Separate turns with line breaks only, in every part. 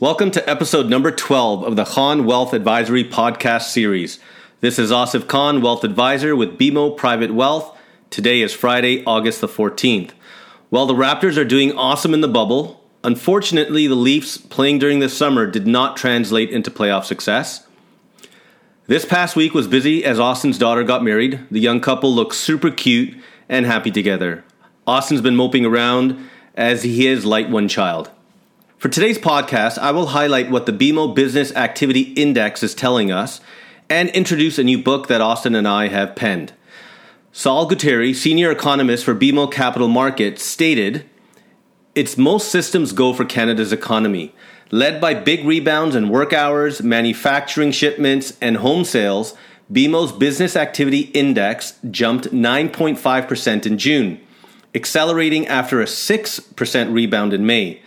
Welcome to episode number 12 of the Khan Wealth Advisory podcast series. This is Asif Khan, Wealth Advisor with BMO Private Wealth. Today is Friday, August the 14th. While the Raptors are doing awesome in the bubble, unfortunately, the Leafs playing during the summer did not translate into playoff success. This past week was busy as Ahsan's daughter got married. The young couple looks super cute and happy together. Ahsan's been moping around as he is like one child. For today's podcast, I will highlight what the BMO Business Activity Index is telling us and introduce a new book that Ahsan and I have penned. Sal Guatieri, senior economist for BMO Capital Markets, stated, It's most systems go for Canada's economy. Led by big rebounds in work hours, manufacturing shipments, and home sales, BMO's Business Activity Index jumped 9.5% in June, accelerating after a 6% rebound in May.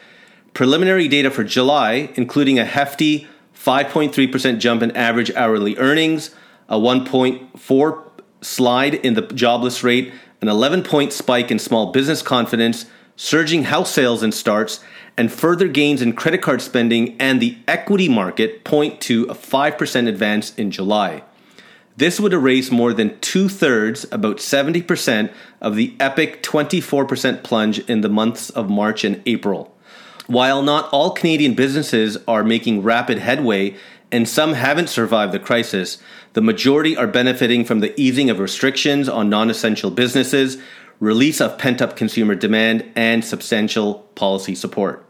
Preliminary data for July, including a hefty 5.3% jump in average hourly earnings, a 1.4 slide in the jobless rate, an 11 point spike in small business confidence, surging house sales and starts, and further gains in credit card spending and the equity market point to a 5% advance in July. This would erase more than two thirds, about 70%, of the epic 24% plunge in the months of March and April. While not all Canadian businesses are making rapid headway and some haven't survived the crisis, the majority are benefiting from the easing of restrictions on non essential businesses, release of pent up consumer demand, and substantial policy support.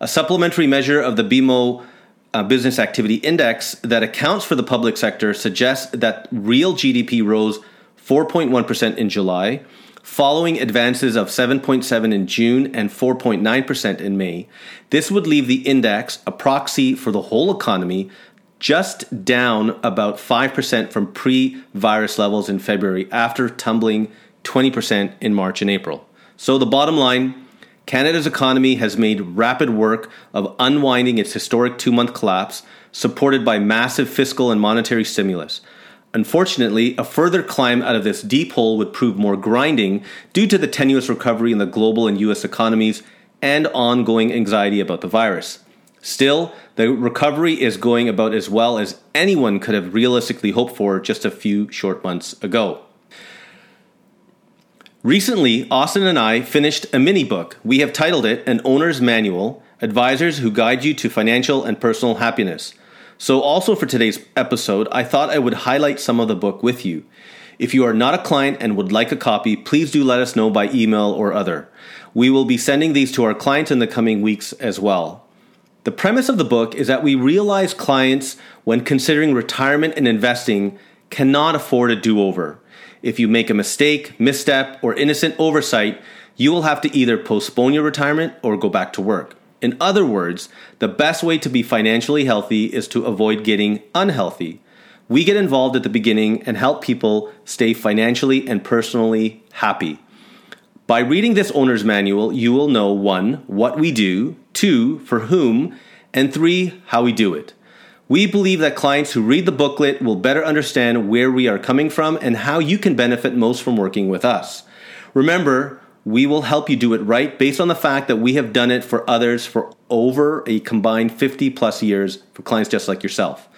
A supplementary measure of the BMO uh, Business Activity Index that accounts for the public sector suggests that real GDP rose 4.1% in July following advances of 7.7 in June and 4.9% in May. This would leave the index, a proxy for the whole economy, just down about 5% from pre virus levels in February after tumbling 20% in March and April. So the bottom line Canada's economy has made rapid work of unwinding its historic two month collapse, supported by massive fiscal and monetary stimulus. Unfortunately, a further climb out of this deep hole would prove more grinding due to the tenuous recovery in the global and US economies and ongoing anxiety about the virus. Still, the recovery is going about as well as anyone could have realistically hoped for just a few short months ago. Recently, Ahsan and I finished a mini book. We have titled it An Owner's Manual Advisors Who Guide You to Financial and Personal Happiness. So, also for today's episode, I thought I would highlight some of the book with you. If you are not a client and would like a copy, please do let us know by email or other. We will be sending these to our clients in the coming weeks as well. The premise of the book is that we realize clients, when considering retirement and investing, cannot afford a do over. If you make a mistake, misstep, or innocent oversight, you will have to either postpone your retirement or go back to work. In other words, the best way to be financially healthy is to avoid getting unhealthy. We get involved at the beginning and help people stay financially and personally happy. By reading this owner's manual, you will know one, what we do, two, for whom, and three, how we do it. We believe that clients who read the booklet will better understand where we are coming from and how you can benefit most from working with us. Remember, we will help you do it right based on the fact that we have done it for others for over a combined 50 plus years for clients just like yourself.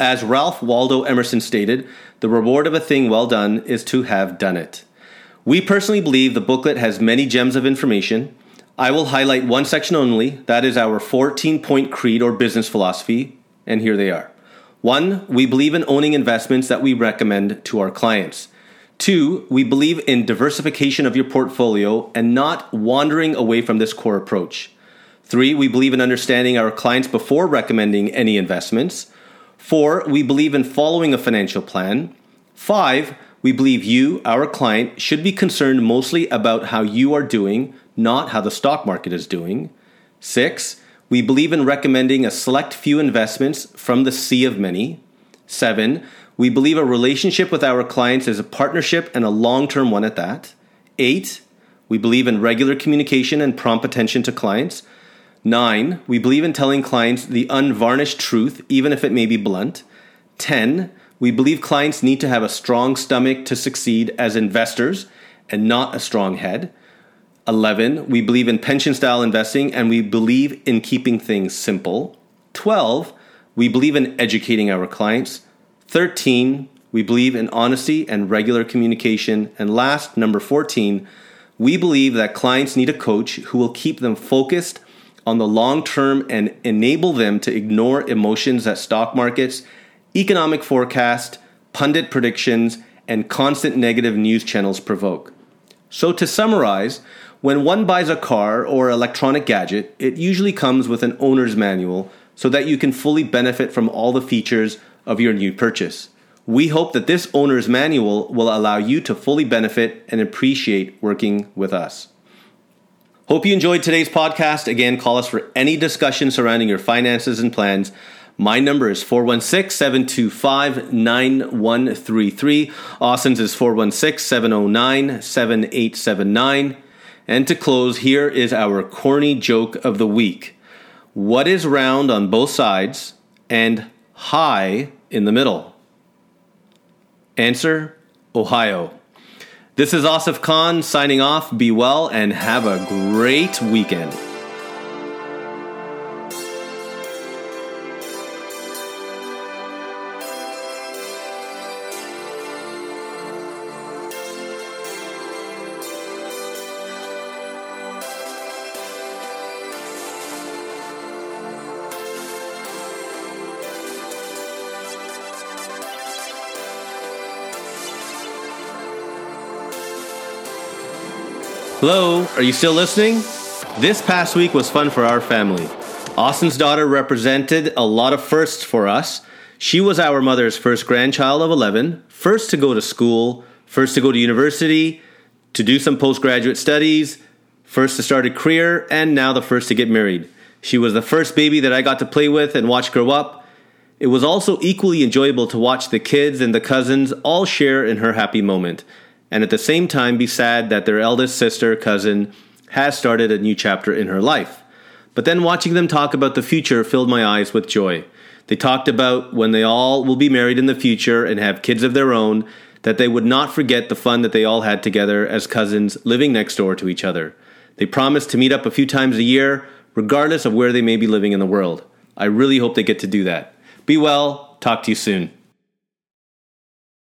As Ralph Waldo Emerson stated, the reward of a thing well done is to have done it. We personally believe the booklet has many gems of information. I will highlight one section only, that is our 14 point creed or business philosophy, and here they are. One, we believe in owning investments that we recommend to our clients. Two, we believe in diversification of your portfolio and not wandering away from this core approach. Three, we believe in understanding our clients before recommending any investments. Four, we believe in following a financial plan. Five, we believe you, our client, should be concerned mostly about how you are doing, not how the stock market is doing. Six, we believe in recommending a select few investments from the sea of many. Seven, we believe a relationship with our clients is a partnership and a long term one at that. Eight, we believe in regular communication and prompt attention to clients. Nine, we believe in telling clients the unvarnished truth, even if it may be blunt. 10, we believe clients need to have a strong stomach to succeed as investors and not a strong head. 11, we believe in pension style investing and we believe in keeping things simple. 12, we believe in educating our clients. 13, we believe in honesty and regular communication. And last, number 14, we believe that clients need a coach who will keep them focused on the long term and enable them to ignore emotions that stock markets, economic forecast, pundit predictions, and constant negative news channels provoke. So, to summarize, when one buys a car or electronic gadget, it usually comes with an owner's manual so that you can fully benefit from all the features of your new purchase. We hope that this owner's manual will allow you to fully benefit and appreciate working with us. Hope you enjoyed today's podcast. Again, call us for any discussion surrounding your finances and plans. My number is 416 725 9133. Ahsan's is 416 709 7879. And to close, here is our corny joke of the week What is round on both sides and high in the middle? Answer Ohio. This is Asif Khan signing off. Be well and have a great weekend. Hello, are you still listening? This past week was fun for our family. Ahsan's daughter represented a lot of firsts for us. She was our mother's first grandchild of 11, first to go to school, first to go to university, to do some postgraduate studies, first to start a career, and now the first to get married. She was the first baby that I got to play with and watch grow up. It was also equally enjoyable to watch the kids and the cousins all share in her happy moment and at the same time be sad that their eldest sister, cousin, has started a new chapter in her life. But then watching them talk about the future filled my eyes with joy. They talked about when they all will be married in the future and have kids of their own, that they would not forget the fun that they all had together as cousins living next door to each other. They promised to meet up a few times a year, regardless of where they may be living in the world. I really hope they get to do that. Be well. Talk to you soon.